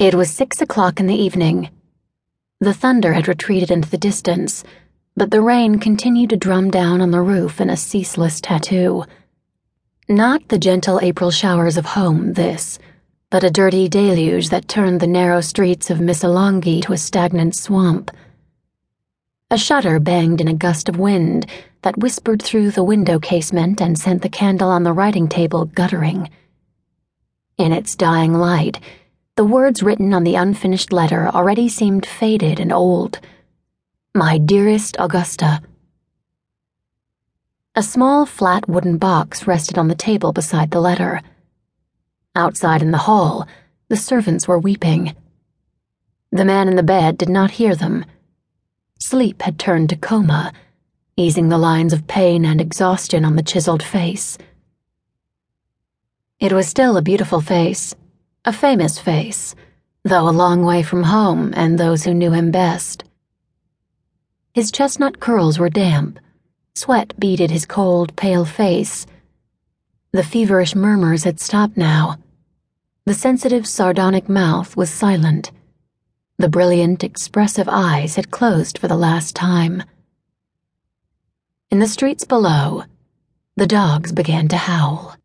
It was six o'clock in the evening. The thunder had retreated into the distance, but the rain continued to drum down on the roof in a ceaseless tattoo. Not the gentle April showers of home, this, but a dirty deluge that turned the narrow streets of Missolonghi to a stagnant swamp. A shutter banged in a gust of wind that whispered through the window casement and sent the candle on the writing table guttering. In its dying light, the words written on the unfinished letter already seemed faded and old. My dearest Augusta. A small flat wooden box rested on the table beside the letter. Outside in the hall, the servants were weeping. The man in the bed did not hear them. Sleep had turned to coma, easing the lines of pain and exhaustion on the chiseled face. It was still a beautiful face a famous face, though a long way from home and those who knew him best. His chestnut curls were damp, sweat beaded his cold, pale face. The feverish murmurs had stopped now. The sensitive, sardonic mouth was silent. The brilliant, expressive eyes had closed for the last time. In the streets below, the dogs began to howl.